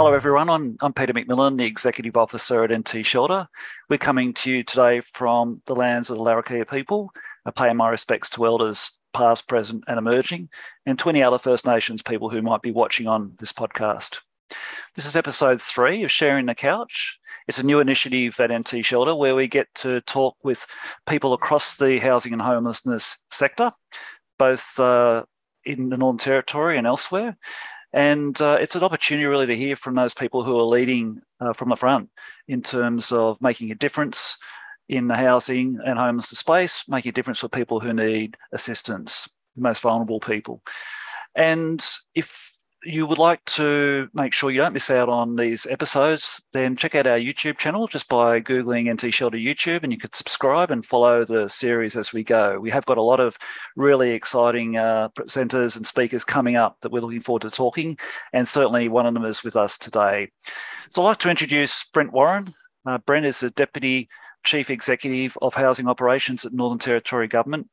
Hello, everyone. I'm, I'm Peter McMillan, the Executive Officer at NT Shelter. We're coming to you today from the lands of the Larrakia people. I pay my respects to elders past, present, and emerging, and 20 other First Nations people who might be watching on this podcast. This is episode three of Sharing the Couch. It's a new initiative at NT Shelter where we get to talk with people across the housing and homelessness sector, both uh, in the Northern Territory and elsewhere. And uh, it's an opportunity really to hear from those people who are leading uh, from the front in terms of making a difference in the housing and homelessness space, making a difference for people who need assistance, the most vulnerable people. And if you would like to make sure you don't miss out on these episodes, then check out our YouTube channel just by Googling NT Shelter YouTube and you could subscribe and follow the series as we go. We have got a lot of really exciting uh, presenters and speakers coming up that we're looking forward to talking, and certainly one of them is with us today. So I'd like to introduce Brent Warren. Uh, Brent is the Deputy Chief Executive of Housing Operations at Northern Territory Government.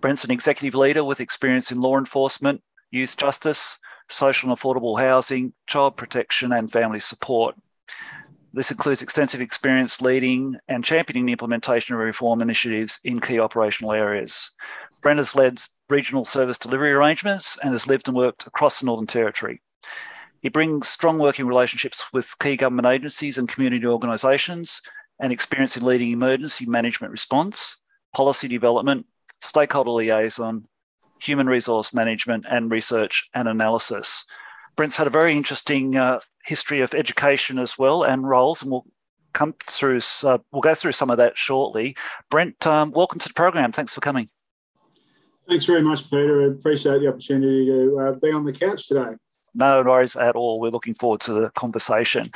Brent's an executive leader with experience in law enforcement, youth justice, social and affordable housing, child protection, and family support. This includes extensive experience leading and championing the implementation of reform initiatives in key operational areas. Brent has led regional service delivery arrangements and has lived and worked across the Northern Territory. He brings strong working relationships with key government agencies and community organisations and experience in leading emergency management response, policy development, stakeholder liaison, human resource management, and research and analysis. Brent's had a very interesting uh, history of education as well and roles, and we'll come through. Uh, we'll go through some of that shortly. Brent, um, welcome to the program. Thanks for coming. Thanks very much, Peter. I appreciate the opportunity to uh, be on the couch today. No worries at all. We're looking forward to the conversation.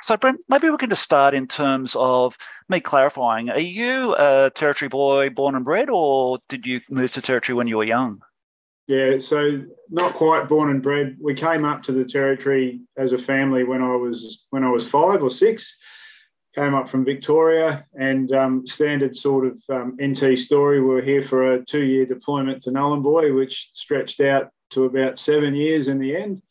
So, Brent, maybe we can just start in terms of me clarifying. Are you a Territory boy born and bred, or did you move to Territory when you were young? Yeah, so not quite born and bred. We came up to the territory as a family when I was when I was five or six. Came up from Victoria, and um, standard sort of um, NT story. We were here for a two-year deployment to Nhulunbuy, which stretched out to about seven years in the end.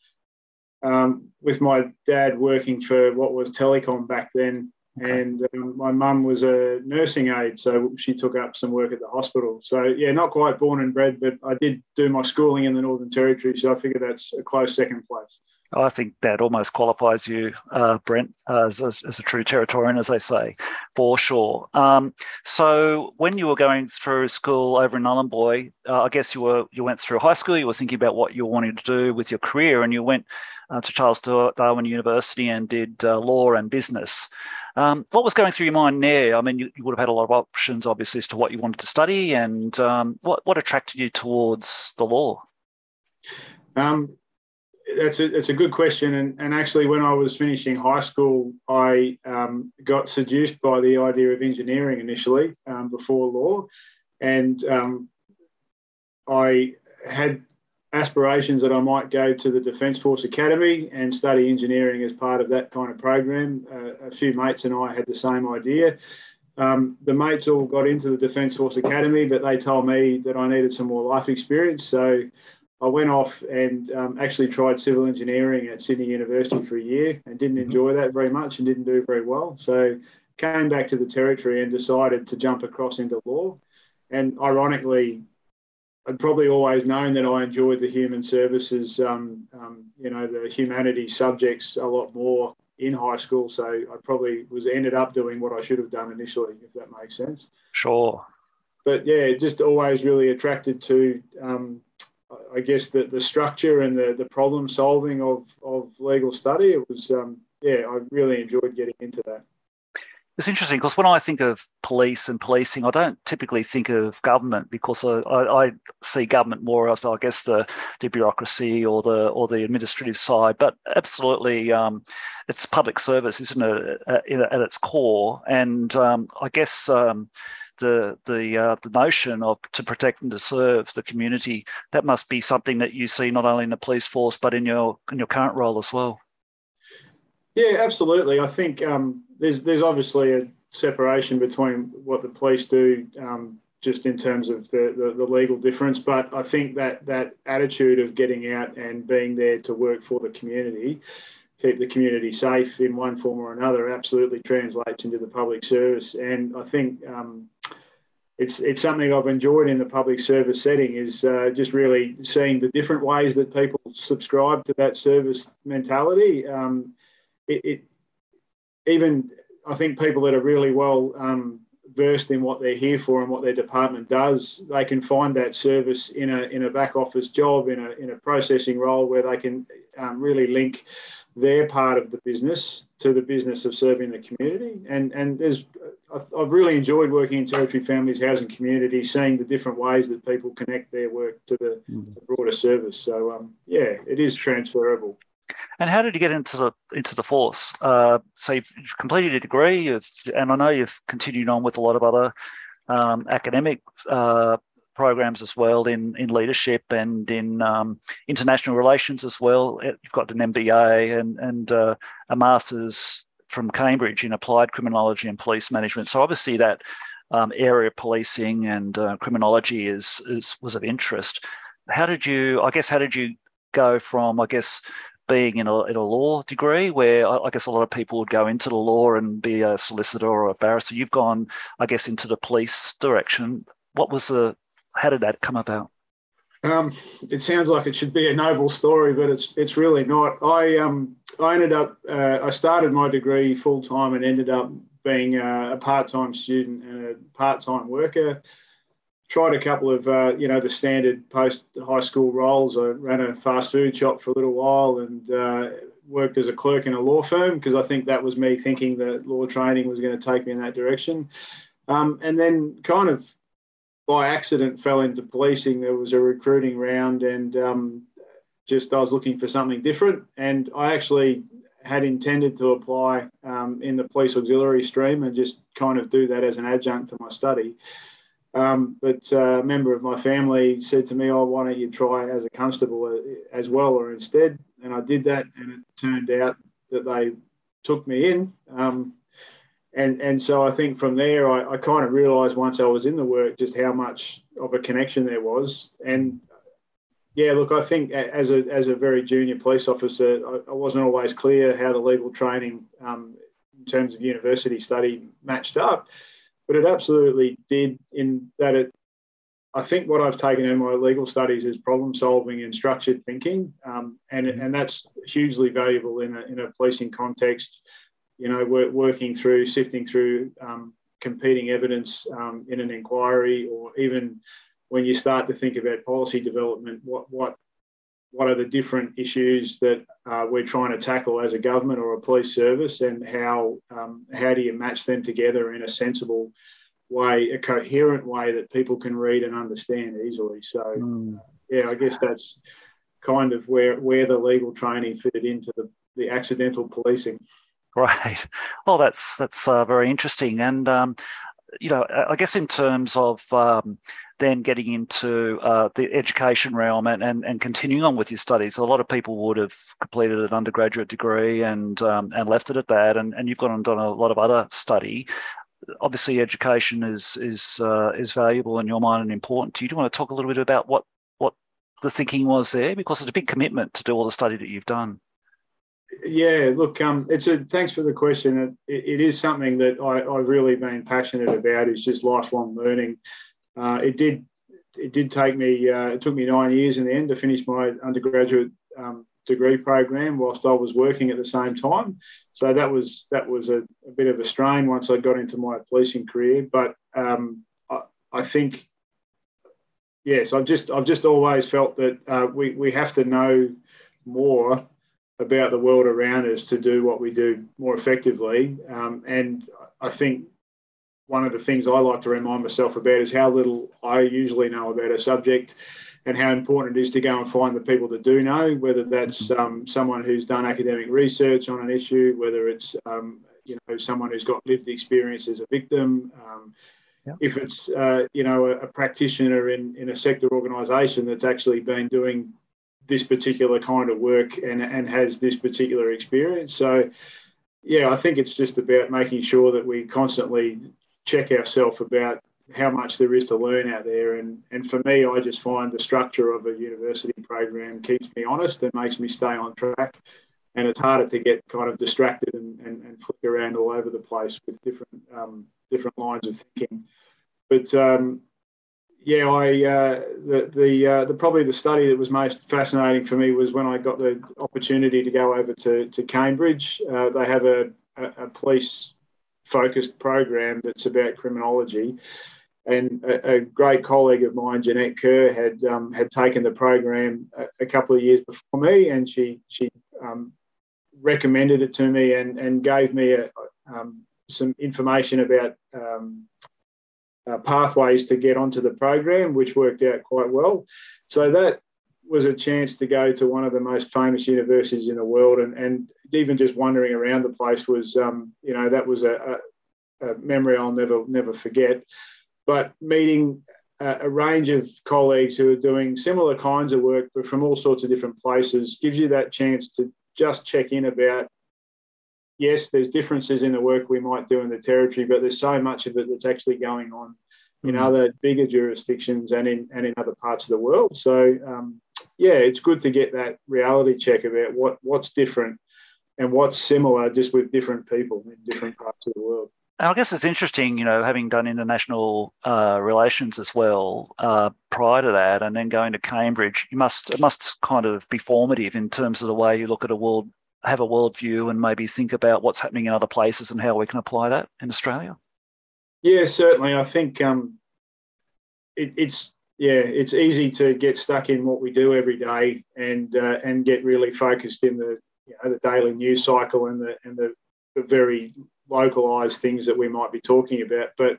Um, with my dad working for what was Telecom back then, And um, my mum was a nursing aide, so she took up some work at the hospital. So, yeah, not quite born and bred, but I did do my schooling in the Northern Territory, so I figure that's a close second place. I think that almost qualifies you, uh, Brent, as, as, as, a true Territorian, as they say, for sure. Um, so, when you were going through school over in Nhulunbuy, uh, I guess you were you went through high school. You were thinking about what you wanted to do with your career, and you went uh, to Charles Darwin University and did uh, law and business. Um, what was going through your mind there? I mean, you, you, would have had a lot of options, obviously, as to what you wanted to study, and um, what what attracted you towards the law? Um, that's a that's a good question, and and actually, when I was finishing high school, I um, got seduced by the idea of engineering initially um, before law, and um, I had aspirations that I might go to the Defence Force Academy and study engineering as part of that kind of program. Uh, a few mates and I had the same idea. Um, the mates all got into the Defence Force Academy, but they told me that I needed some more life experience. So I went off and um, actually tried civil engineering at Sydney University for a year and didn't mm-hmm. enjoy that very much and didn't do very well. So came back to the territory and decided to jump across into law. And ironically, I'd probably always known that I enjoyed the human services, um, um, you know, the humanities subjects a lot more in high school. So I probably was ended up doing what I should have done initially, if that makes sense. Sure. But yeah, just always really attracted to, um, I guess, the, the structure and the, the problem solving of, of legal study. It was, um, yeah, I really enjoyed getting into that. It's interesting because when I think of police and policing, I don't typically think of government because I, I, I see government more as, I guess, the, the, bureaucracy or the or the administrative side. But absolutely, um, it's public service, isn't it, at, at its core? And um, I guess um, the the uh, the notion of to protect and to serve the community that must be something that you see not only in the police force but in your in your current role as well. Yeah, absolutely. I think um, there's there's obviously a separation between what the police do, um, just in terms of the, the, the legal difference. But I think that that attitude of getting out and being there to work for the community keep the community safe in one form or another absolutely translates into the public service. And I think um, it's it's something I've enjoyed in the public service setting is uh, just really seeing the different ways that people subscribe to that service mentality. Um, it, it, even I think people that are really well um, versed in what they're here for and what their department does, they can find that service in a in a back office job in a in a processing role where they can um, really link their part of the business to the business of serving the community. And and there's I've really enjoyed working in Territory Families Housing Community, seeing the different ways that people connect their work to the, mm. the broader service. So um, yeah, it is transferable. And how did you get into the into the force? Uh, so you've, completed a degree, you've, and I know you've continued on with a lot of other um, academic uh, programs as well in in leadership and in um, international relations as well. You've got an MBA and and uh, a master's from Cambridge in applied criminology and police management. So obviously that um, area of policing and uh, criminology is, is was of interest. How did you? I guess how did you go from? I guess being in a, in a law degree where I, I, guess a lot of people would go into the law and be a solicitor or a barrister. You've gone, I guess, into the police direction. What was the, how did that come about? Um, it sounds like it should be a noble story, but it's it's really not. I um I ended up uh, I started my degree full time and ended up being a, a part time student and a part time worker tried a couple of uh, you know the standard post high school roles. I ran a fast food shop for a little while and uh, worked as a clerk in a law firm because I think that was me thinking that law training was going to take me in that direction. Um, and then kind of by accident fell into policing. There was a recruiting round and um, just I was looking for something different. And I actually had intended to apply um, in the police auxiliary stream and just kind of do that as an adjunct to my study. Um, but uh, a member of my family said to me, "Oh, why don't you try as a constable uh, as well, or instead?" And I did that, and it turned out that they took me in. Um, and and so I think from there, I, I kind of realised once I was in the work just how much of a connection there was. And yeah, look, I think as a as a very junior police officer, I, I wasn't always clear how the legal training um, in terms of university study matched up but it absolutely did in that it I think what I've taken in my legal studies is problem solving and structured thinking, um, and mm-hmm. and that's hugely valuable in a in a policing context. You know, we're working through sifting through um, competing evidence um, in an inquiry, or even when you start to think about policy development, what what what are the different issues that uh, we're trying to tackle as a government or a police service, and how um, how do you match them together in a sensible way, a coherent way that people can read and understand easily. So, mm. yeah, I guess that's kind of where where the legal training fitted into the, the accidental policing. Right. Well, that's that's uh, very interesting, and um, you know, I guess in terms of um, then getting into uh, the education realm and, and, and continuing on with your studies. A lot of people would have completed an undergraduate degree and um, and left it at that, and, and you've gone and done a lot of other study. Obviously, education is is uh, is valuable in your mind and important to you. Do you want to talk a little bit about what what the thinking was there? Because it's a big commitment to do all the study that you've done. Yeah, look, um, it's a thanks for the question. it, it is something that I, I've really been passionate about. Is just lifelong learning. Uh, it did it did take me uh, it took me nine years in the end to finish my undergraduate um, degree program whilst I was working at the same time. So that was that was a, a bit of a strain once I got into my policing career. But um, I, I, think yes, I've just I've just always felt that uh, we we have to know more about the world around us to do what we do more effectively. Um, and I think one of the things I like to remind myself about is how little I usually know about a subject and how important it is to go and find the people that do know, whether that's um, someone who's done academic research on an issue, whether it's um, you know someone who's got lived experience as a victim, um, yeah. if it's uh, you know a, a, practitioner in, in a sector organisation that's actually been doing this particular kind of work and, and has this particular experience. So yeah, I think it's just about making sure that we constantly check ourselves about how much there is to learn out there. And, and for me, I just find the structure of a university program keeps me honest and makes me stay on track. and it's harder to get kind of distracted and, and, and flick around all over the place with different um, different lines of thinking. But um, yeah, I uh, the the, uh, the probably the study that was most fascinating for me was when I got the opportunity to go over to to Cambridge. Uh, they have a, a, police focused program that's about criminology. And a, a, great colleague of mine, Jeanette Kerr, had um, had taken the program a, a, couple of years before me, and she she um, recommended it to me and, and gave me um, some information about um, uh, pathways to get onto the program, which worked out quite well. So that was a chance to go to one of the most famous universities in the world, and, and even just wandering around the place was, um, you know, that was a, a, a, memory I'll never never forget. But meeting a, a range of colleagues who are doing similar kinds of work, but from all sorts of different places, gives you that chance to just check in about yes, there's differences in the work we might do in the territory, but there's so much of it that's actually going on in mm-hmm. other bigger jurisdictions and in and in other parts of the world. So um, yeah, it's good to get that reality check about what what's different and what's similar, just with different people in different parts of the world. And I guess it's interesting, you know, having done international uh, relations as well uh, prior to that, and then going to Cambridge, you must it must kind of be formative in terms of the way you look at a world, have a worldview, and maybe think about what's happening in other places and how we can apply that in Australia. Yeah, certainly. I think um, it, it's yeah, it's easy to get stuck in what we do every day and uh, and get really focused in the you know the daily news cycle and the and the, the very localized things that we might be talking about, but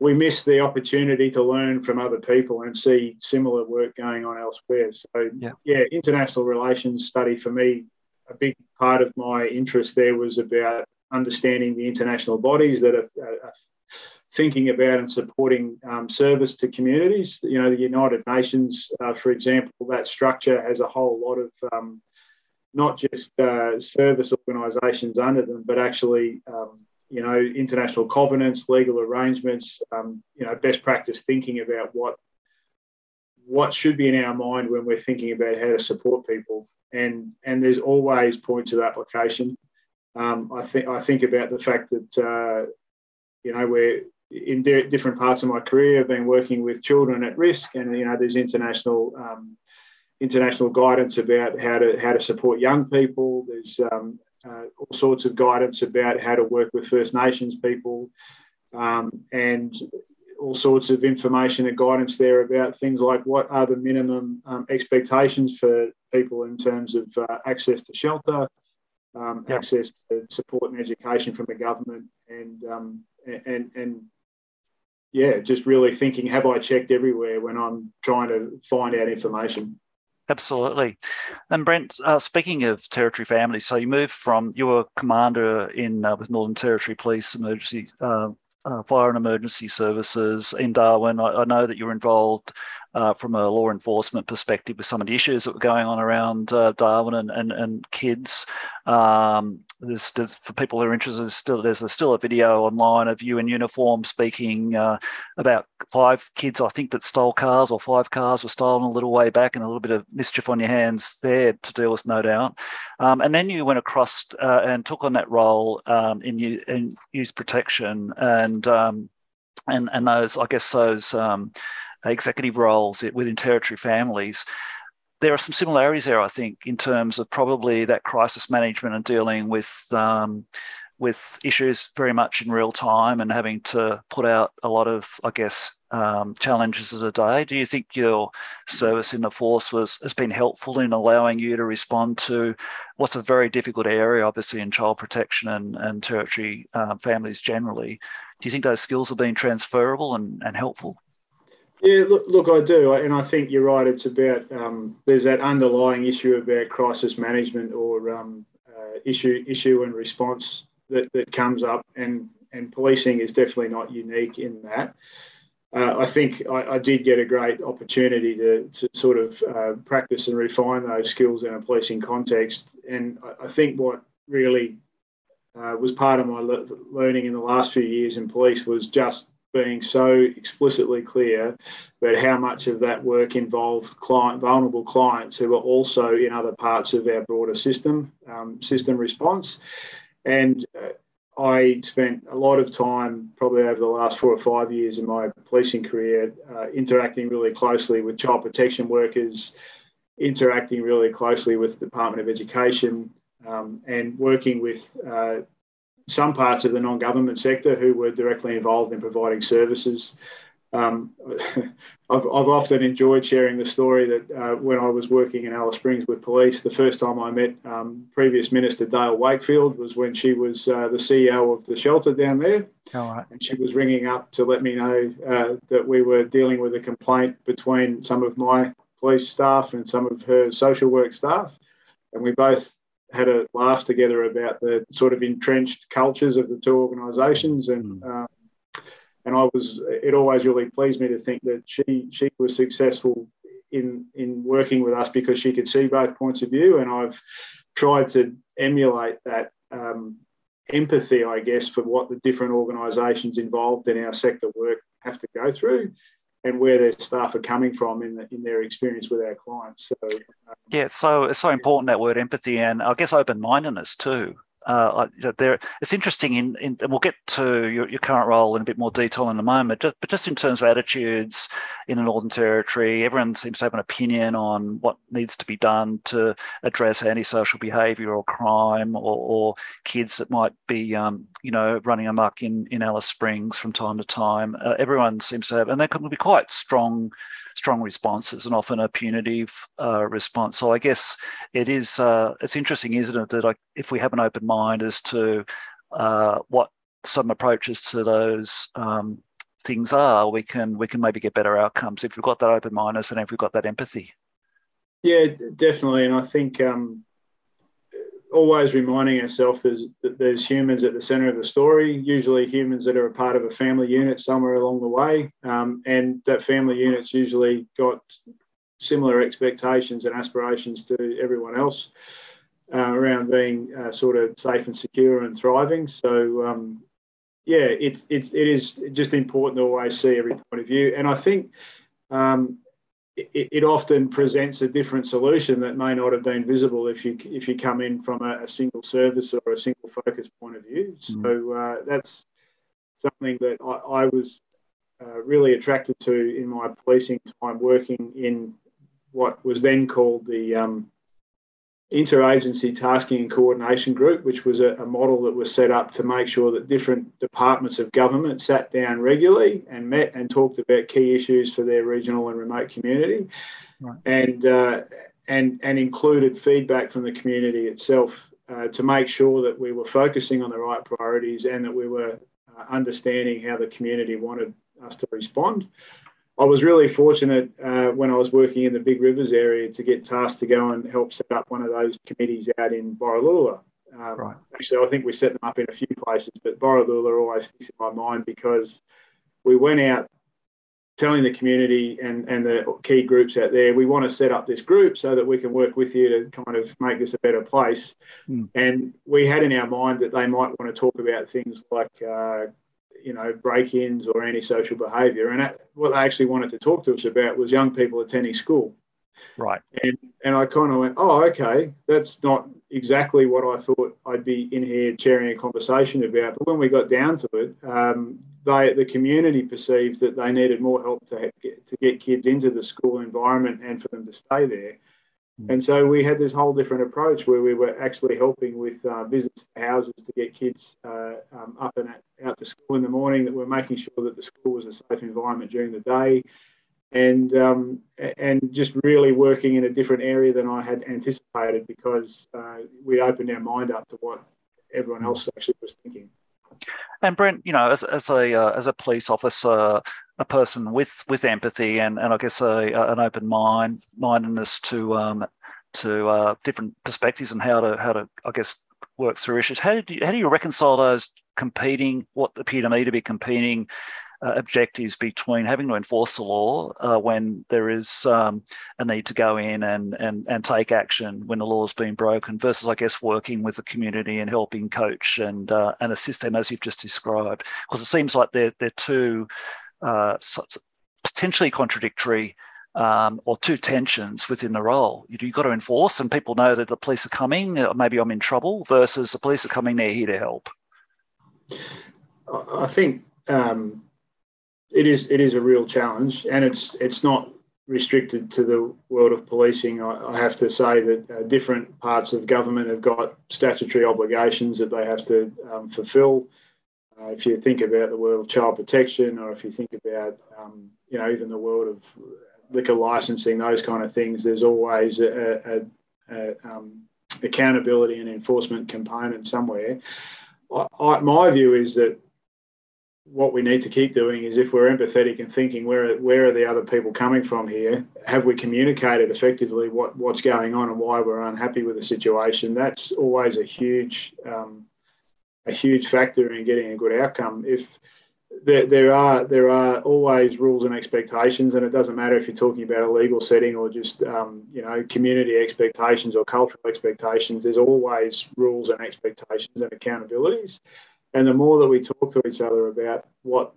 we miss the opportunity to learn from other people and see similar work going on elsewhere. So yeah, yeah international relations study for me, a big part of my interest there was about understanding the international bodies that are, are thinking about and supporting um, service to communities. You know, the United Nations, uh, for example, that structure has a whole lot of um, not just uh, service organisations under them, but actually, um, you know, international covenants, legal arrangements, um, you know, best practice thinking about what what should be in our mind when we're thinking about how to support people. And and there's always points of application. Um, I think I think about the fact that uh, you know we're in different parts of my career, I've been working with children at risk, and you know, there's international um, international guidance about how to how to support young people. There's um, uh, all sorts of guidance about how to work with First Nations people, um, and all sorts of information and guidance there about things like what are the minimum um, expectations for people in terms of uh, access to shelter, um, access to support and education from the government, and um, and and yeah, just really thinking, have I checked everywhere when I'm trying to find out information? Absolutely. And Brent, uh, speaking of territory families, so you moved from you were commander in uh, with Northern Territory Police Emergency uh, uh Fire and Emergency Services in Darwin. I, I know that you're involved uh, from a law enforcement perspective with some of the issues that were going on around uh, Darwin and, and, and kids. Um, there's, there's, for people who are interested, there's still there's a, still a video online of you in uniform speaking uh, about five kids, I think, that stole cars or five cars were stolen a little way back, and a little bit of mischief on your hands there to deal with, no doubt. Um, and then you went across uh, and took on that role um, in, in youth protection and um, and and those, I guess, those um, executive roles within territory families there are some similarities there, I think, in terms of probably that crisis management and dealing with um, with issues very much in real time and having to put out a lot of, I guess, um, challenges a day. Do you think your service in the force was has been helpful in allowing you to respond to what's a very difficult area, obviously, in child protection and, and territory um, families generally? Do you think those skills have been transferable and, and helpful? Yeah, look, look, I do, and I think you're right. It's about um, there's that underlying issue about crisis management or um, uh, issue issue and response that, that comes up, and and policing is definitely not unique in that. Uh, I think I, I, did get a great opportunity to, to sort of uh, practice and refine those skills in a policing context, and I, I think what really uh, was part of my le- learning in the last few years in police was just being so explicitly clear about how much of that work involved client vulnerable clients who are also in other parts of our broader system um, system response. And uh, I spent a lot of time, probably over the last four or five years in my policing career, uh, interacting really closely with child protection workers, interacting really closely with the Department of Education, um, and working with uh, some parts of the non-government sector who were directly involved in providing services. Um, I've, I've, often enjoyed sharing the story that uh, when I was working in Alice Springs with police, the first time I met um, previous Minister Dale Wakefield was when she was uh, the CEO of the shelter down there. And she was ringing up to let me know uh, that we were dealing with a complaint between some of my police staff and some of her social work staff. And we both had a laugh together about the sort of entrenched cultures of the two organisations, and mm. um, and I was it always really pleased me to think that she she was successful in in working with us because she could see both points of view, and I've tried to emulate that. Um, empathy, I guess, for what the different organisations involved in our sector work have to go through, and where their staff are coming from in, the, in their experience with our clients. So um, yeah, so it's so important that word empathy and I guess open mindedness too uh, there, it's interesting in, in, and we'll get to your, your, current role in a bit more detail in a moment, just, but just in terms of attitudes in the Northern Territory, everyone seems to have an opinion on what needs to be done to address antisocial behaviour or crime or, or, kids that might be, um, you know, running amok in, in Alice Springs from time to time. Uh, everyone seems to have, and they can be quite strong strong responses and often a punitive uh, response. So I guess it is uh, it's interesting, isn't it, that I, if we have an open mind as to uh, what some approaches to those um, things are, we can we can maybe get better outcomes if we've got that open mindedness and if we've got that empathy. Yeah, definitely, and I think um, always reminding ourselves there's, there's humans at the center of the story, usually humans that are a part of a family unit somewhere along the way. Um, and that family unit's usually got similar expectations and aspirations to everyone else uh, around being uh, sort of safe and secure and thriving. So, um, yeah, it, it, it is just important to always see every point of view. And I think um, it, it, often presents a different solution that may not have been visible if you if you come in from a, a single service or a single focus point of view. Mm. So uh, that's something that I, I was uh, really attracted to in my policing time, working in what was then called the um, interagency tasking and coordination group, which was a, a, model that was set up to make sure that different departments of government sat down regularly and met and talked about key issues for their regional and remote community, right. and uh, and and included feedback from the community itself uh, to make sure that we were focusing on the right priorities and that we were uh, understanding how the community wanted us to respond. I was really fortunate uh, when I was working in the Big Rivers area to get tasked to go and help set up one of those committees out in Borroloola. Um, right. Actually, I think we set them up in a few places, but Borroloola always sticks in my mind because we went out telling the community and, and the key groups out there, we want to set up this group so that we can work with you to kind of make this a better place. Mm. And we had in our mind that they might want to talk about things like uh, you know, break-ins or antisocial behaviour. And what they actually wanted to talk to us about was young people attending school. Right. And and I kind of went, oh, okay, that's not exactly what I thought I'd be in here chairing a conversation about. But when we got down to it, um, they the community perceived that they needed more help to get, to get kids into the school environment and for them to stay there. And so we had this whole different approach where we were actually helping with uh, business houses to get kids uh, um, up and out to school in the morning. That we're making sure that the school was a safe environment during the day, and um, and just really working in a different area than I had anticipated because uh, we opened our mind up to what everyone else actually was thinking. And Brent, you know, as, as a uh, as a police officer, a person with with empathy and, and I guess a, an open mind mindedness to um, to uh, different perspectives and how to how to I guess work through issues. How do you, how do you reconcile those competing what appear to me to be competing uh, objectives between having to enforce the law uh, when there is um, a need to go in and, and, and take action when the law has been broken versus, I guess, working with the community and helping coach and, uh, and assist them as you've just described. Because it seems like they're, they're two uh, potentially contradictory um, or two tensions within the role. You, have got to enforce, and people know that the police are coming. Maybe I'm in trouble. Versus the police are coming. They're here to help. I think um, it is it is a real challenge, and it's it's not restricted to the world of policing. I, I have to say that uh, different parts of government have got statutory obligations that they have to um, fulfil. Uh, if you think about the world of child protection, or if you think about um, you know even the world of liquor licensing, those kind of things, there's always a, a, a um, accountability and enforcement component somewhere. I, I, my view is that what we need to keep doing is if we're empathetic and thinking where where are the other people coming from here? Have we communicated effectively what what's going on and why we're unhappy with the situation? That's always a huge um, a huge factor in getting a good outcome. If there, there are there are always rules and expectations, and it doesn't matter if you're talking about a legal setting or just um, you know community expectations or cultural expectations. There's always rules and expectations and accountabilities, and the more that we talk to each other about what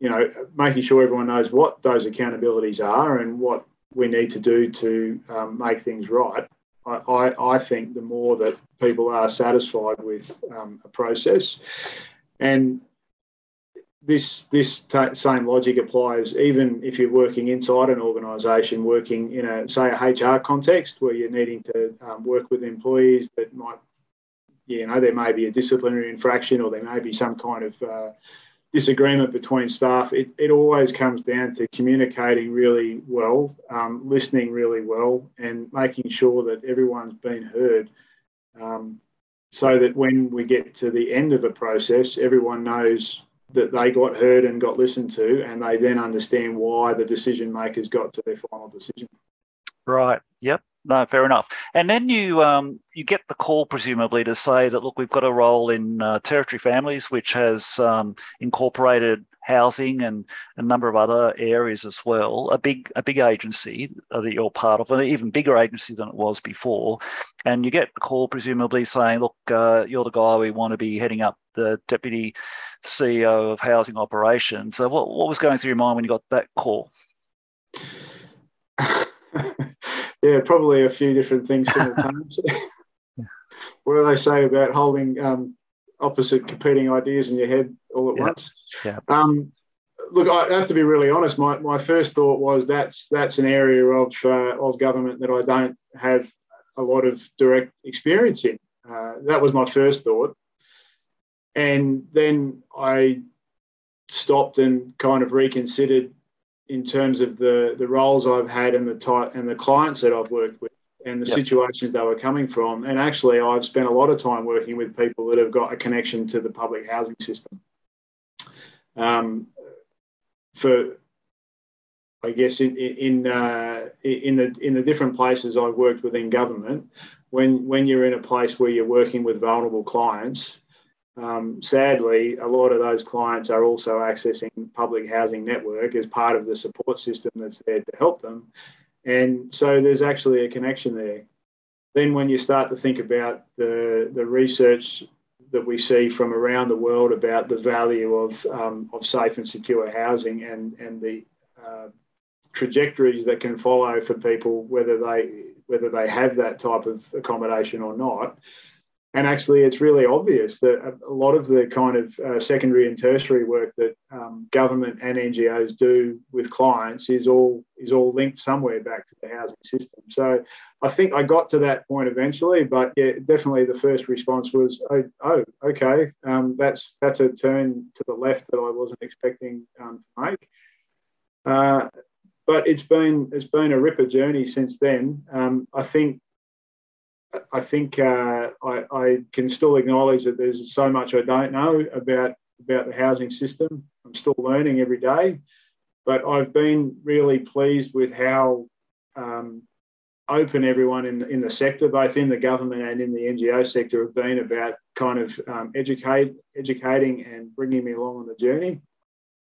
you know, making sure everyone knows what those accountabilities are and what we need to do to um, make things right. I, I, I, think the more that people are satisfied with um, a process, and this this t- same logic applies even if you're working inside an organisation, working in a say a HR context where you're needing to um, work with employees that might, you know, there may be a disciplinary infraction or there may be some kind of uh, disagreement between staff. It, it always comes down to communicating really well, um, listening really well, and making sure that everyone's been heard. Um, so that when we get to the end of a process, everyone knows that they got heard and got listened to, and they then understand why the decision makers got to their final decision. Right. Yep. No, fair enough. And then you um, you get the call presumably to say that look, we've got a role in uh, Territory Families, which has um, incorporated housing and a number of other areas as well. A big a big agency that you're part of, an even bigger agency than it was before. And you get the call presumably saying, look, uh, you're the guy we want to be heading up the deputy CEO of housing operations. So what what was going through your mind when you got that call? yeah, probably a few different things simultaneously. what do they say about holding um, opposite competing ideas in your head all at once? Yeah. Um, look, I have to be really honest. My, my first thought was that's that's an area of uh, of government that I don't have a lot of direct experience in. Uh, that was my first thought, and then I stopped and kind of reconsidered in terms of the the roles I've had and the type and the clients that I've worked with and the yep. situations they were coming from. And actually, I've spent a lot of time working with people that have got a connection to the public housing system. Um, for I guess in in uh, in the in the different places I've worked within government, when when you're in a place where you're working with vulnerable clients, um, sadly, a lot of those clients are also accessing public housing network as part of the support system that's there to help them. And so there's actually a connection there. Then, when you start to think about the, the research that we see from around the world about the value of, um, of safe and secure housing and, and the uh, trajectories that can follow for people, whether they, whether they have that type of accommodation or not, and actually, it's really obvious that a lot of the kind of uh, secondary and tertiary work that um, government and NGOs do with clients is all is all linked somewhere back to the housing system. So I think I got to that point eventually, but yeah, definitely the first response was, oh, oh okay, um, that's that's a turn to the left that I wasn't expecting um, to make. Uh, but it's been it's been a ripper journey since then. Um, I think I think uh, I, I, can still acknowledge that there's so much I don't know about about the housing system. I'm still learning every day, but I've been really pleased with how um, open everyone in in the sector, both in the government and in the NGO sector, have been about kind of um, educate educating and bringing me along on the journey.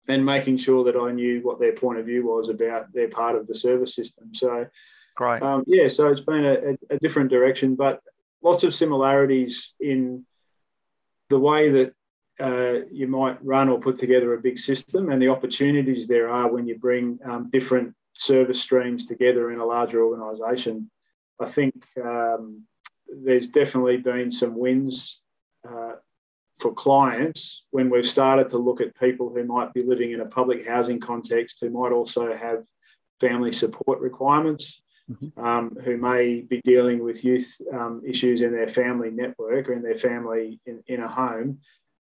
and making sure that I knew what their point of view was about their part of the service system. So, great. Um, yeah, so it's been a, a, different direction, but lots of similarities in the way that uh, you might run or put together a big system and the opportunities there are when you bring um, different service streams together in a larger organisation. I think um, there's definitely been some wins uh, for clients when we've started to look at people who might be living in a public housing context who might also have family support requirements, mm-hmm. um, who may be dealing with youth um, issues in their family network or in their family in, in a home.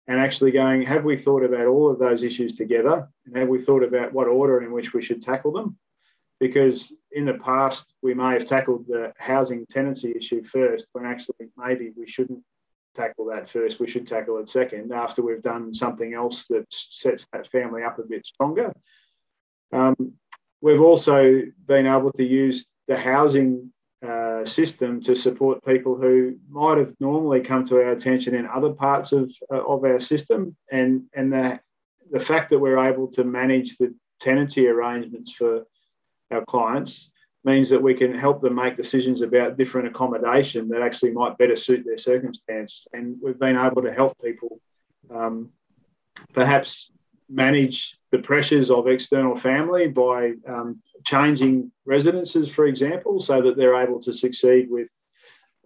And actually going, have we thought about all of those issues together? And have we thought about what order in which we should tackle them? Because in the past, we may have tackled the housing tenancy issue first, when actually maybe we shouldn't tackle that first. We should tackle it second after we've done something else that sets that family up a bit stronger. Um, we've also been able to use the housing uh, system to support people who might have normally come to our attention in other parts of, uh, of our system. And, and the, the fact that we're able to manage the tenancy arrangements for our clients means that we can help them make decisions about different accommodation that actually might better suit their circumstance. And we've been able to help people um, perhaps manage the pressures of external family by um, changing residences, for example, so that they're able to succeed with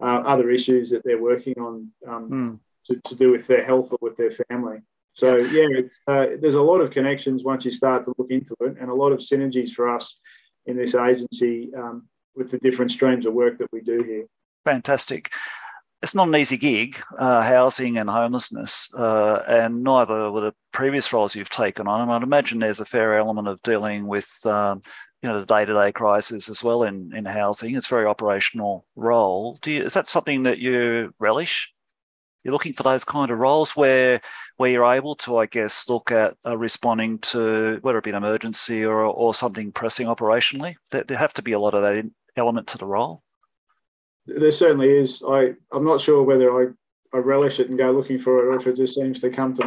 uh, other issues that they're working on um, mm. to, to, do with their health or with their family. So, yeah, uh, there's a lot of connections once you start to look into it, and a lot of synergies for us in this agency um, with the different streams of work that we do here. Fantastic. It's not an easy gig, uh, housing and homelessness, uh, and neither were the previous roles you've taken on. And I'd imagine there's a fair element of dealing with, um, you know, the day-to-day crisis as well in, in housing. It's a very operational role. Do you, is that something that you relish? you're looking for those kind of roles where where you're able to, I guess, look at uh, responding to whether it be an emergency or or something pressing operationally. There, there have to be a lot of that element to the role. There certainly is. I I'm not sure whether I I relish it and go looking for it, or if it just seems to come to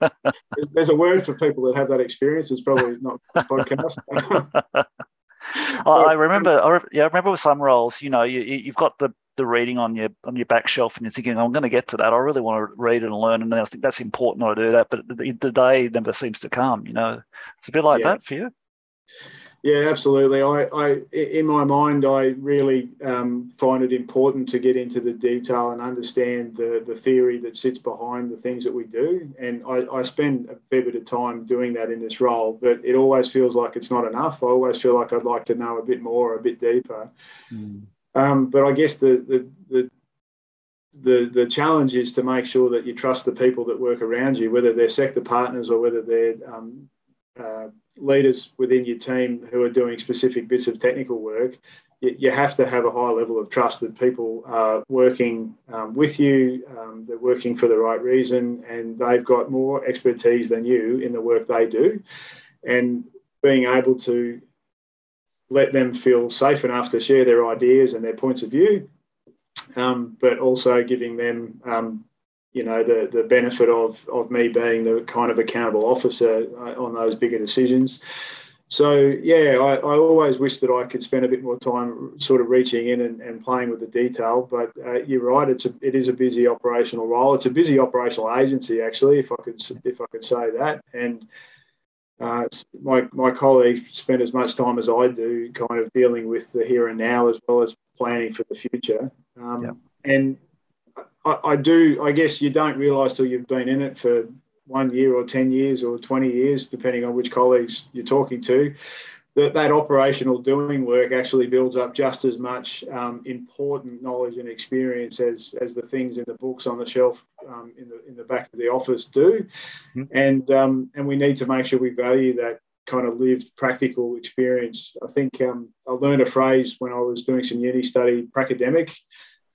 me. there's, there's, a word for people that have that experience. It's probably not podcast. I remember, I, yeah, I remember with some roles, you know, you, you've got the the reading on your on your back shelf and you're thinking I'm going to get to that I really want to read and learn and I think that's important I do that but the, the, day never seems to come you know it's a bit like yeah. that for you yeah absolutely. I, I in my mind I really um, find it important to get into the detail and understand the the theory that sits behind the things that we do. And I, I spend a fair bit of time doing that in this role but it always feels like it's not enough. I always feel like I'd like to know a bit more a bit deeper. Mm. Um, but I guess the, the, the the the challenge is to make sure that you trust the people that work around you, whether they're sector partners or whether they're um, uh, leaders within your team who are doing specific bits of technical work. You, have to have a high level of trust that people are working um, with you, um, they're working for the right reason, and they've got more expertise than you in the work they do. And being able to let them feel safe enough to share their ideas and their points of view, um, but also giving them, um, you know, the the benefit of of me being the kind of accountable officer uh, on those bigger decisions. So yeah, I, I, always wish that I could spend a bit more time sort of reaching in and, and playing with the detail. But uh, you're right, it's a, it is a busy operational role. It's a busy operational agency actually, if I could if I could say that, and uh, my, my colleagues spend as much time as I do kind of dealing with the here and now as well as planning for the future. Um, yep. And I, I, do, I guess you don't realise till you've been in it for one year or 10 years or 20 years, depending on which colleagues you're talking to, that that operational doing work actually builds up just as much um, important knowledge and experience as as the things in the books on the shelf um, in the in the back of the office do, mm-hmm. and um, and we need to make sure we value that kind of lived practical experience. I think um, I learned a phrase when I was doing some uni study, pracademic.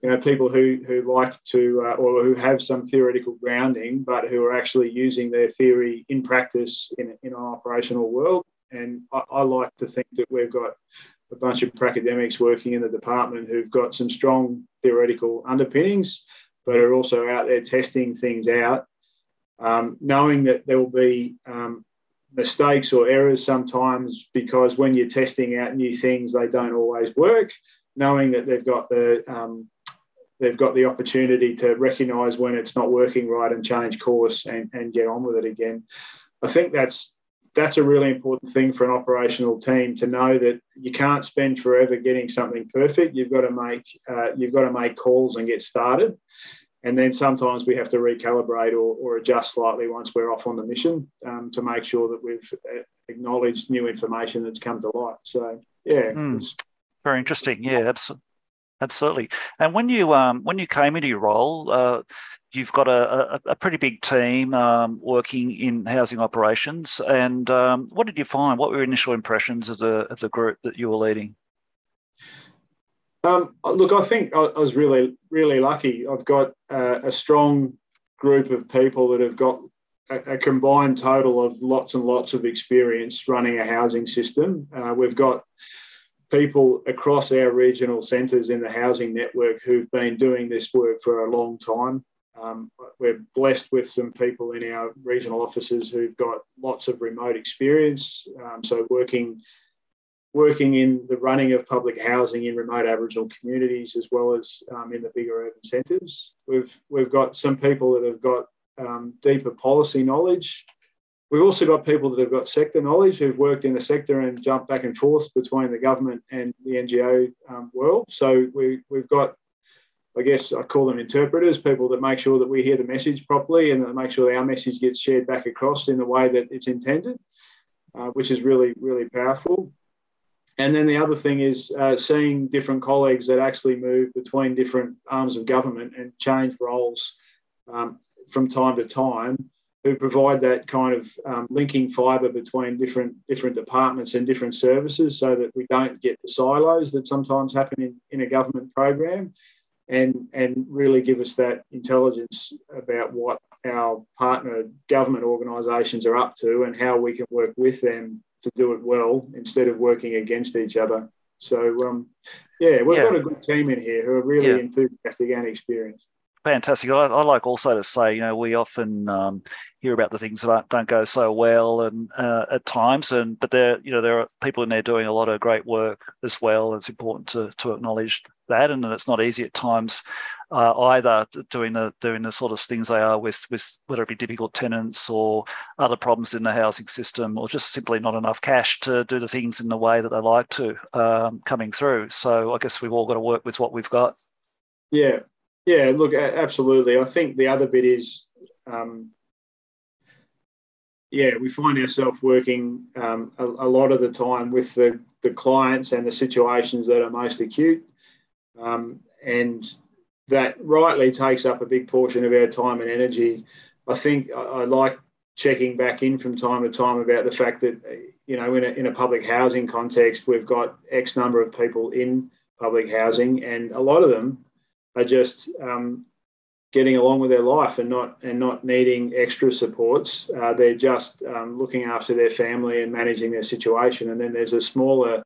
You know, people who who like to uh, or who have some theoretical grounding, but who are actually using their theory in practice in in an operational world. And I, I like to think that we've got a bunch of academics working in the department who've got some strong theoretical underpinnings, but are also out there testing things out um, knowing that there will be um, mistakes or errors sometimes because when you're testing out new things, they don't always work. Knowing that they've got the um, they've got the opportunity to recognise when it's not working right and change course and, and get on with it again. I think that's that's a really important thing for an operational team to know that you can't spend forever getting something perfect. You've got to make uh, you've got to make calls and get started, and then sometimes we have to recalibrate or, or adjust slightly once we're off on the mission um, to make sure that we've uh, acknowledged new information that's come to light. So yeah, mm. very interesting. Yeah, absolutely. Absolutely. And when you um, when you came into your role, uh, you've got a, a, a, pretty big team um, working in housing operations. And um, what did you find? What were your initial impressions of the of the group that you were leading? Um, look, I think I, was really really lucky. I've got uh, a strong group of people that have got a, a, combined total of lots and lots of experience running a housing system. Uh, we've got people across our regional centres in the housing network who've been doing this work for a long time. Um, we're blessed with some people in our regional offices who've got lots of remote experience. Um, so working working in the running of public housing in remote Aboriginal communities as well as um, in the bigger urban centres. We've we've got some people that have got um, deeper policy knowledge. We've also got people that have got sector knowledge who've worked in the sector and jumped back and forth between the government and the NGO um, world. So we, we've got I guess I call them interpreters, people that make sure that we hear the message properly and that make sure that our message gets shared back across in the way that it's intended, uh, which is really, really powerful. And then the other thing is uh, seeing different colleagues that actually move between different arms of government and change roles um, from time to time, who provide that kind of um, linking fibre between different different departments and different services, so that we don't get the silos that sometimes happen in, in a government program and and really give us that intelligence about what our partner government organisations are up to and how we can work with them to do it well instead of working against each other. So um, yeah, we've yeah. got a good team in here who are really yeah. enthusiastic and experienced. Fantastic. I, I, like also to say, you know, we often um, hear about the things that don't go so well, and uh, at times, and but there, you know, there are people in there doing a lot of great work as well. It's important to to acknowledge that, and it's not easy at times uh, either doing the doing the sort of things they are with with whether it be difficult tenants or other problems in the housing system, or just simply not enough cash to do the things in the way that they like to um, coming through. So I guess we've all got to work with what we've got. Yeah, yeah, look, absolutely. I think the other bit is, um, yeah, we find ourselves working um, a, a, lot of the time with the, the clients and the situations that are most acute. Um, and that rightly takes up a big portion of our time and energy. I think I, I, like checking back in from time to time about the fact that, you know, in a, in a public housing context, we've got X number of people in public housing, and a lot of them are just um, getting along with their life and not and not needing extra supports. Uh, they're just um, looking after their family and managing their situation. And then there's a smaller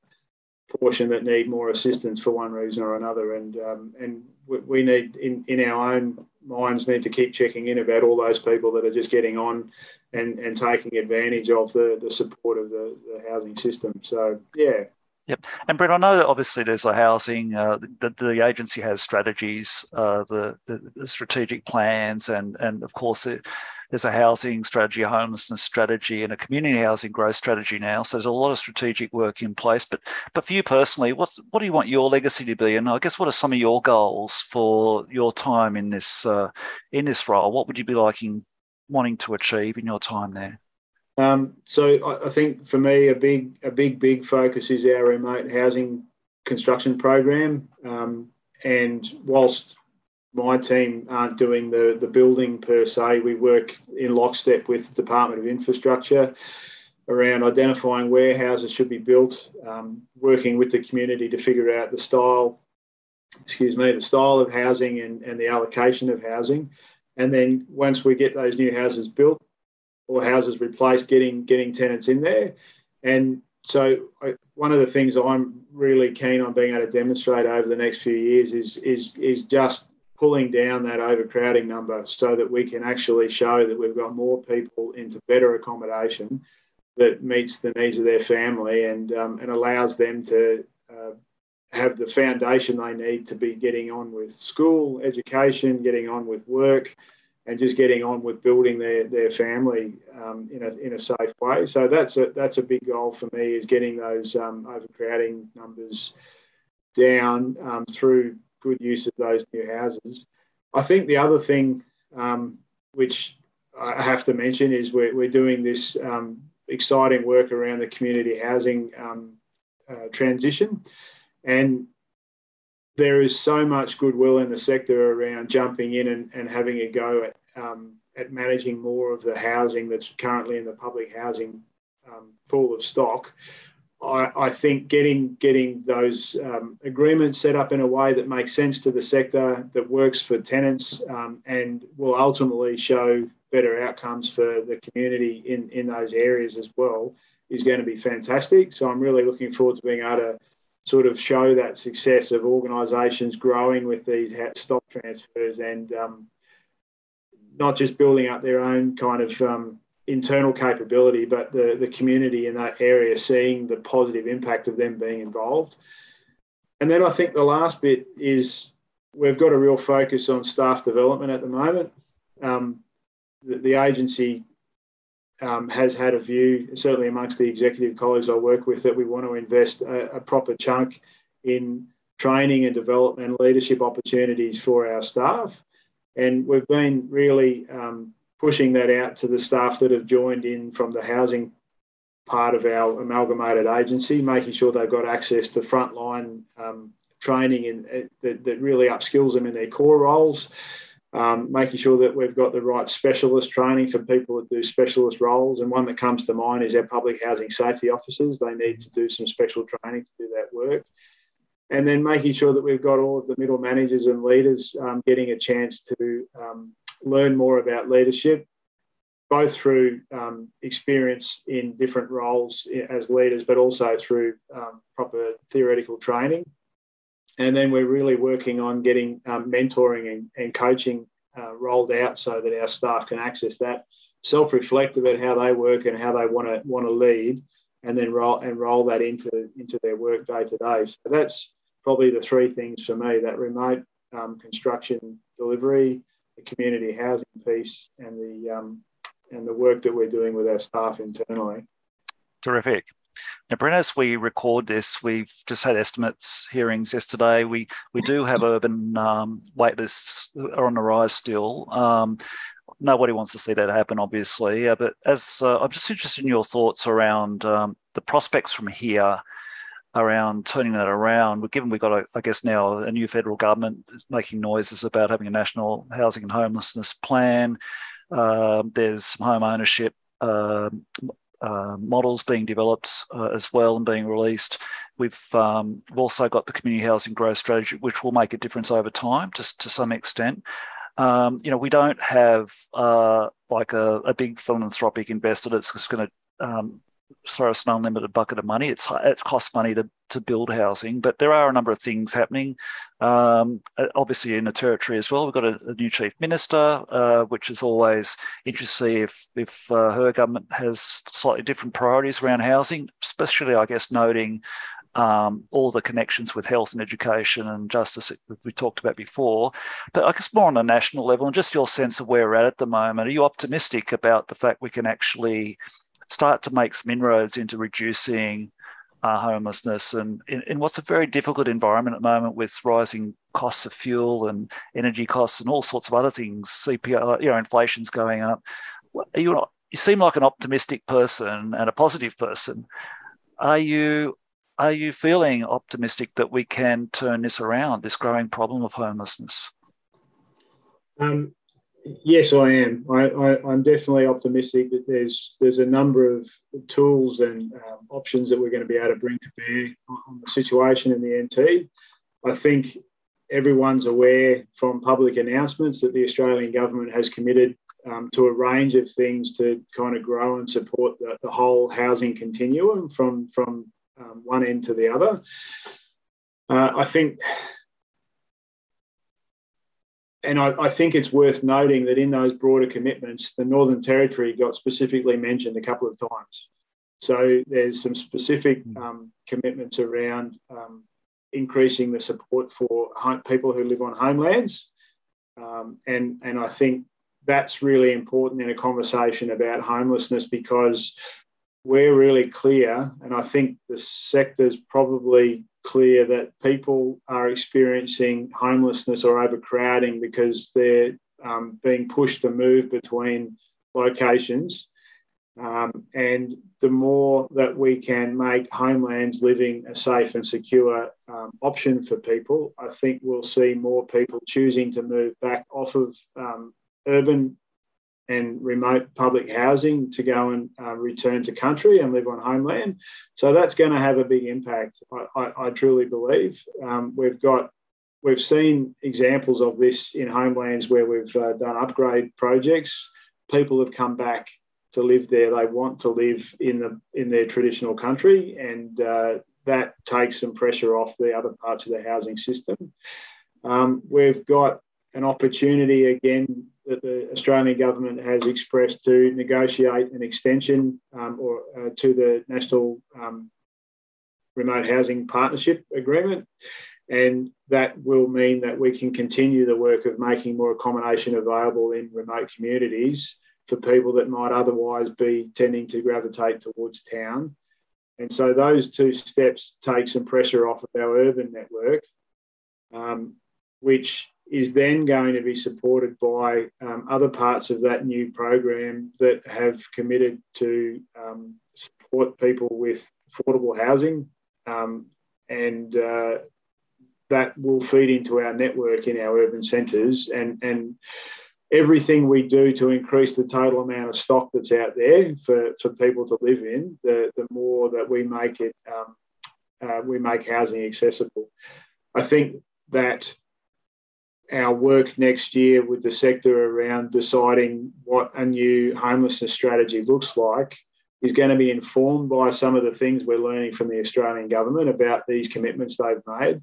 portion that need more assistance for one reason or another. And um, and we need in, in our own minds need to keep checking in about all those people that are just getting on and, and taking advantage of the, the support of the, the housing system. So yeah, Yep. And Brent, I know that obviously there's a housing, uh, the, the agency has strategies, uh, the, the, the, strategic plans, and, and of course, it, there's a housing strategy, a homelessness strategy, and a community housing growth strategy now. So there's a lot of strategic work in place. But but for you personally, what's, what do you want your legacy to be? And I guess what are some of your goals for your time in this uh, in this role? What would you be liking, wanting to achieve in your time there? Um, so I, I, think for me, a big, a big, big focus is our remote housing construction program. Um, and whilst my team aren't doing the, the building per se, we work in lockstep with the Department of Infrastructure around identifying where houses should be built, um, working with the community to figure out the style, excuse me, the style of housing and, and the allocation of housing. And then once we get those new houses built, or houses replaced, getting getting tenants in there. And so I, one of the things I'm really keen on being able to demonstrate over the next few years is is is just pulling down that overcrowding number so that we can actually show that we've got more people into better accommodation that meets the needs of their family and, um, and allows them to uh, have the foundation they need to be getting on with school, education, getting on with work, and just getting on with building their, their family um, in, a, in a safe way. So that's a, that's a big goal for me is getting those um, overcrowding numbers down um, through good use of those new houses. I think the other thing um, which I have to mention is we're, we're doing this um, exciting work around the community housing um, uh, transition. And there is so much goodwill in the sector around jumping in and, and having a go at, um, at managing more of the housing that's currently in the public housing um, pool of stock. I, I, think getting getting those um, agreements set up in a way that makes sense to the sector, that works for tenants, um, and will ultimately show better outcomes for the community in, in those areas as well, is going to be fantastic. So I'm really looking forward to being able to sort of show that success of organisations growing with these stock transfers and um, not just building up their own kind of um, internal capability, but the, the community in that area seeing the positive impact of them being involved. And then I think the last bit is we've got a real focus on staff development at the moment. Um, the, the, agency um, has had a view, certainly amongst the executive colleagues I work with, that we want to invest a, a proper chunk in training and development leadership opportunities for our staff. And we've been really um, pushing that out to the staff that have joined in from the housing part of our amalgamated agency, making sure they've got access to frontline um, training and uh, that, that really upskills them in their core roles um, making sure that we've got the right specialist training for people that do specialist roles. And one that comes to mind is our public housing safety officers. They need to do some special training to do that work. And then making sure that we've got all of the middle managers and leaders um, getting a chance to um, learn more about leadership, both through um, experience in different roles as leaders, but also through um, proper theoretical training. And then we're really working on getting um, mentoring and, and coaching uh, rolled out so that our staff can access that, self-reflect about how they work and how they want to want to lead, and then roll and roll that into into their work day to day. So that's probably the three things for me: that remote um, construction delivery, the community housing piece, and the um, and the work that we're doing with our staff internally. Terrific. Now, Brent, as we record this, we've just had estimates hearings yesterday. We we do have urban um, waitlists are on the rise still. Um, nobody wants to see that happen, obviously. Uh, but as uh, I'm just interested in your thoughts around um, the prospects from here around turning that around. Given we've got, a, I guess, now a new federal government making noises about having a national housing and homelessness plan. Uh, there's some home ownership uh, uh, models being developed uh, as well and being released. We've, um, we've also got the community housing growth strategy, which will make a difference over time to, to some extent. Um, you know, we don't have uh, like a, a, big philanthropic investor that's just going to um, throw us an unlimited bucket of money. It's it costs money to to build housing, but there are a number of things happening. Um, obviously, in the territory as well, we've got a, a new chief minister, uh, which is always interesting to see if if uh, her government has slightly different priorities around housing, especially, I guess, noting. Um, all the connections with health and education and justice that we talked about before. But I guess more on a national level and just your sense of where we're at at the moment. Are you optimistic about the fact we can actually start to make some inroads into reducing uh, homelessness and in, in, what's a very difficult environment at the moment with rising costs of fuel and energy costs and all sorts of other things. CPI, you know, inflation's going up. You not, you seem like an optimistic person and a positive person. Are you are you feeling optimistic that we can turn this around, this growing problem of homelessness? Um, yes, I am. I, am definitely optimistic that there's there's a number of tools and um, options that we're going to be able to bring to bear on the situation in the NT. I think everyone's aware from public announcements that the Australian government has committed um, to a range of things to kind of grow and support the, the whole housing continuum from from um, one end to the other. Uh, I think and I, I, think it's worth noting that in those broader commitments, the Northern Territory got specifically mentioned a couple of times. So there's some specific hmm. um, commitments around um, increasing the support for home, people who live on homelands, um, and and I think that's really important in a conversation about homelessness because we're really clear, and I think the sector's probably clear that people are experiencing homelessness or overcrowding because they're um, being pushed to move between locations. Um, and the more that we can make homelands living a safe and secure um, option for people, I think we'll see more people choosing to move back off of um, urban and remote public housing to go and uh, return to country and live on homeland. So that's going to have a big impact. I, I, I truly believe um, we've got we've seen examples of this in homelands where we've uh, done upgrade projects. People have come back to live there. They want to live in the in their traditional country, and uh, that takes some pressure off the other parts of the housing system. Um, we've got an opportunity again that the Australian government has expressed to negotiate an extension um, or uh, to the National um, Remote Housing Partnership Agreement. And that will mean that we can continue the work of making more accommodation available in remote communities for people that might otherwise be tending to gravitate towards town. And so those two steps take some pressure off of our urban network, um, which is then going to be supported by um, other parts of that new program that have committed to um, support people with affordable housing. Um, and uh, that will feed into our network in our urban centres. And, and everything we do to increase the total amount of stock that's out there for, for people to live in, the, the more that we make it, um, uh, we make housing accessible. I think that our work next year with the sector around deciding what a new homelessness strategy looks like is going to be informed by some of the things we're learning from the Australian government about these commitments they've made,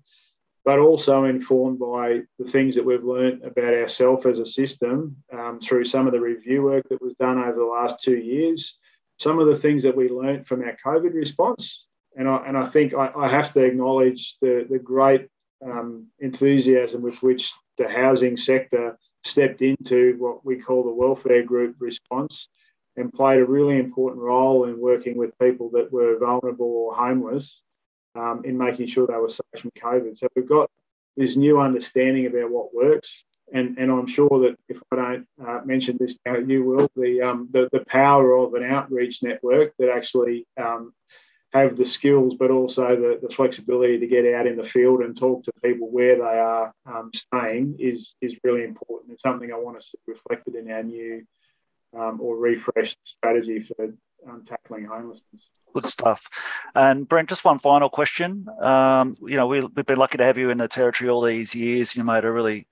but also informed by the things that we've learned about ourselves as a system um, through some of the review work that was done over the last two years, some of the things that we learned from our COVID response. And I, and I think I, I have to acknowledge the, the great um, enthusiasm with which the housing sector stepped into what we call the welfare group response and played a really important role in working with people that were vulnerable or homeless um, in making sure they were safe from COVID. So we've got this new understanding about what works. And, and I'm sure that if I don't uh, mention this now, you will, the, um, the, the power of an outreach network that actually um, have the skills, but also the, the flexibility to get out in the field and talk to people where they are um, staying is, is really important. It's something I want to see reflected in our new um, or refreshed strategy for um, tackling homelessness. Good stuff. And Brent, just one final question. Um, you know, we, we've been lucky to have you in the territory all these years. You made a really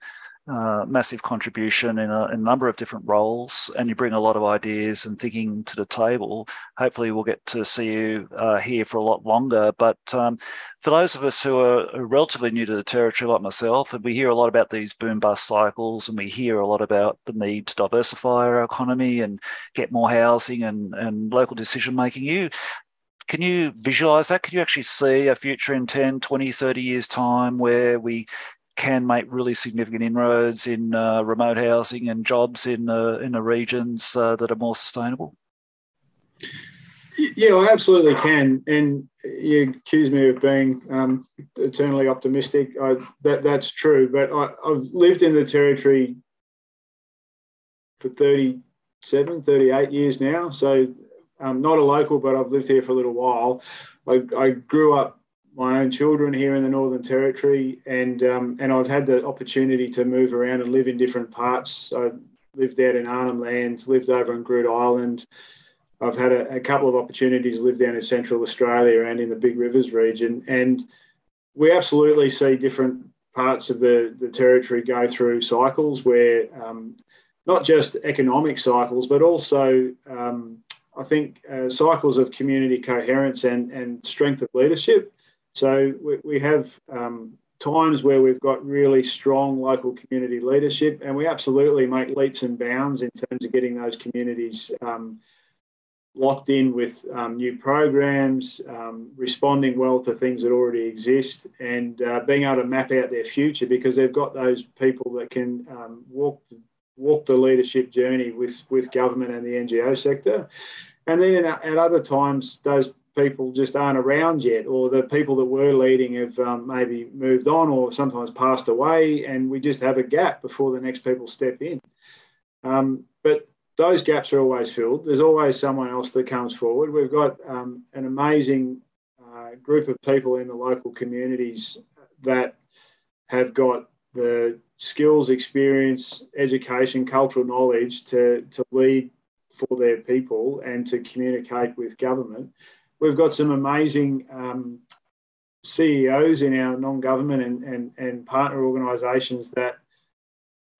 uh, massive contribution in a, in a, number of different roles, and you bring a lot of ideas and thinking to the table. Hopefully, we'll get to see you uh, here for a lot longer. But um, for those of us who are relatively new to the territory, like myself, and we hear a lot about these boom bust cycles, and we hear a lot about the need to diversify our economy and get more housing and, and local decision making. You can you visualize that? Can you actually see a future in 10, 20, 30 years' time where we can make really significant inroads in uh, remote housing and jobs in uh, in the regions uh, that are more sustainable? Yeah, I absolutely can. And you accuse me of being um, eternally optimistic. I, that that's true. But I, have lived in the territory for 37, 38 years now. So I'm not a local, but I've lived here for a little while. I, I grew up my own children here in the Northern Territory, and um, and I've had the opportunity to move around and live in different parts. I lived out in Arnhem Land, lived over in Groote Eylandt. I've had a, a, couple of opportunities to live down in Central Australia and in the Big Rivers region, and we absolutely see different parts of the, the territory go through cycles where um, not just economic cycles, but also um, I think uh, cycles of community coherence and, and strength of leadership. So we, we have um, times where we've got really strong local community leadership, and we absolutely make leaps and bounds in terms of getting those communities um, locked in with um, new programs, um, responding well to things that already exist, and uh, being able to map out their future because they've got those people that can um, walk walk the leadership journey with with government and the NGO sector. And then at other times, those people just aren't around yet, or the people that were leading have um, maybe moved on or sometimes passed away, and we just have a gap before the next people step in. Um, but those gaps are always filled. There's always someone else that comes forward. We've got um, an amazing uh, group of people in the local communities that have got the skills, experience, education, cultural knowledge to, to lead for their people and to communicate with government. We've got some amazing um, CEOs in our non-government and, and, and partner organisations that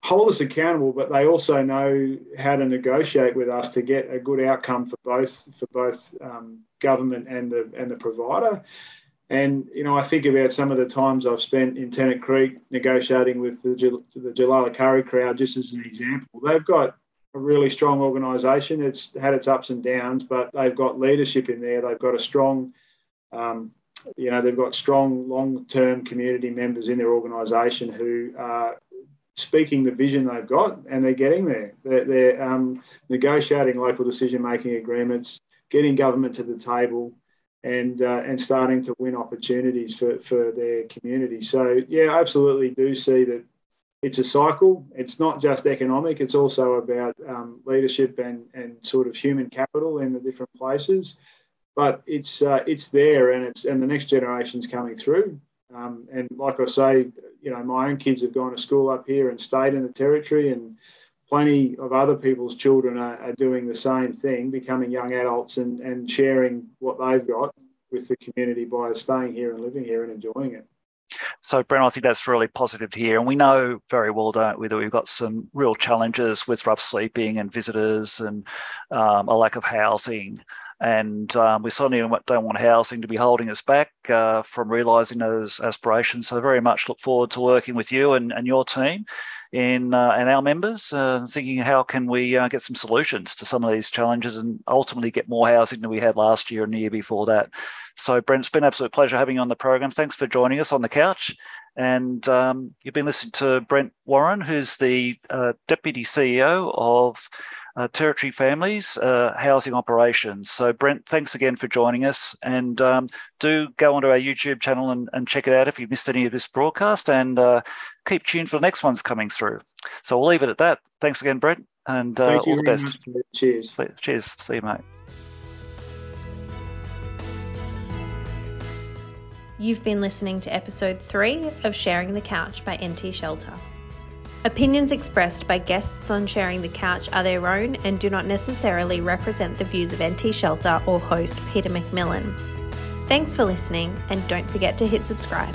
hold us accountable, but they also know how to negotiate with us to get a good outcome for both for both um, government and the and the provider. And you know, I think about some of the times I've spent in Tennant Creek negotiating with the the Julalikari crowd, just as an example. They've got a really strong organisation. It's had its ups and downs, but they've got leadership in there. They've got a strong, um, you know, they've got strong long-term community members in their organisation who are speaking the vision they've got, and they're getting there. They're, they're um, negotiating local decision-making agreements, getting government to the table, and uh, and starting to win opportunities for, for their community. So yeah, I absolutely do see that it's a cycle. It's not just economic, it's also about um, leadership and, and sort of human capital in the different places. But it's uh, it's there, and it's and the next generation's coming through. Um, and like I say, you know, my own kids have gone to school up here and stayed in the territory, and plenty of other people's children are, are doing the same thing, becoming young adults and, and sharing what they've got with the community by staying here and living here and enjoying it. So, Brent, I think that's really positive here. And we know very well, don't we, that we've got some real challenges with rough sleeping and visitors and um, a lack of housing. And um, we certainly don't want housing to be holding us back uh, from realising those aspirations. So, very much look forward to working with you and, and your team in uh, and our members, uh, thinking how can we uh, get some solutions to some of these challenges and ultimately get more housing than we had last year and the year before that. So, Brent, it's been an absolute pleasure having you on the program. Thanks for joining us on the couch. And um, you've been listening to Brent Warren, who's the uh, Deputy CEO of uh, Territory Families uh, Housing Operations. So, Brent, thanks again for joining us. And um, do go onto our YouTube channel and, and, check it out if you've missed any of this broadcast. And uh, keep tuned for the next ones coming through. So, we'll leave it at that. Thanks again, Brent. And uh, all the best. Much. Cheers. Cheers. See you, mate. You've been listening to episode 3 of Sharing the Couch by NT Shelter. Opinions expressed by guests on Sharing the Couch are their own and do not necessarily represent the views of NT Shelter or host Peter McMillan. Thanks for listening, and don't forget to hit subscribe.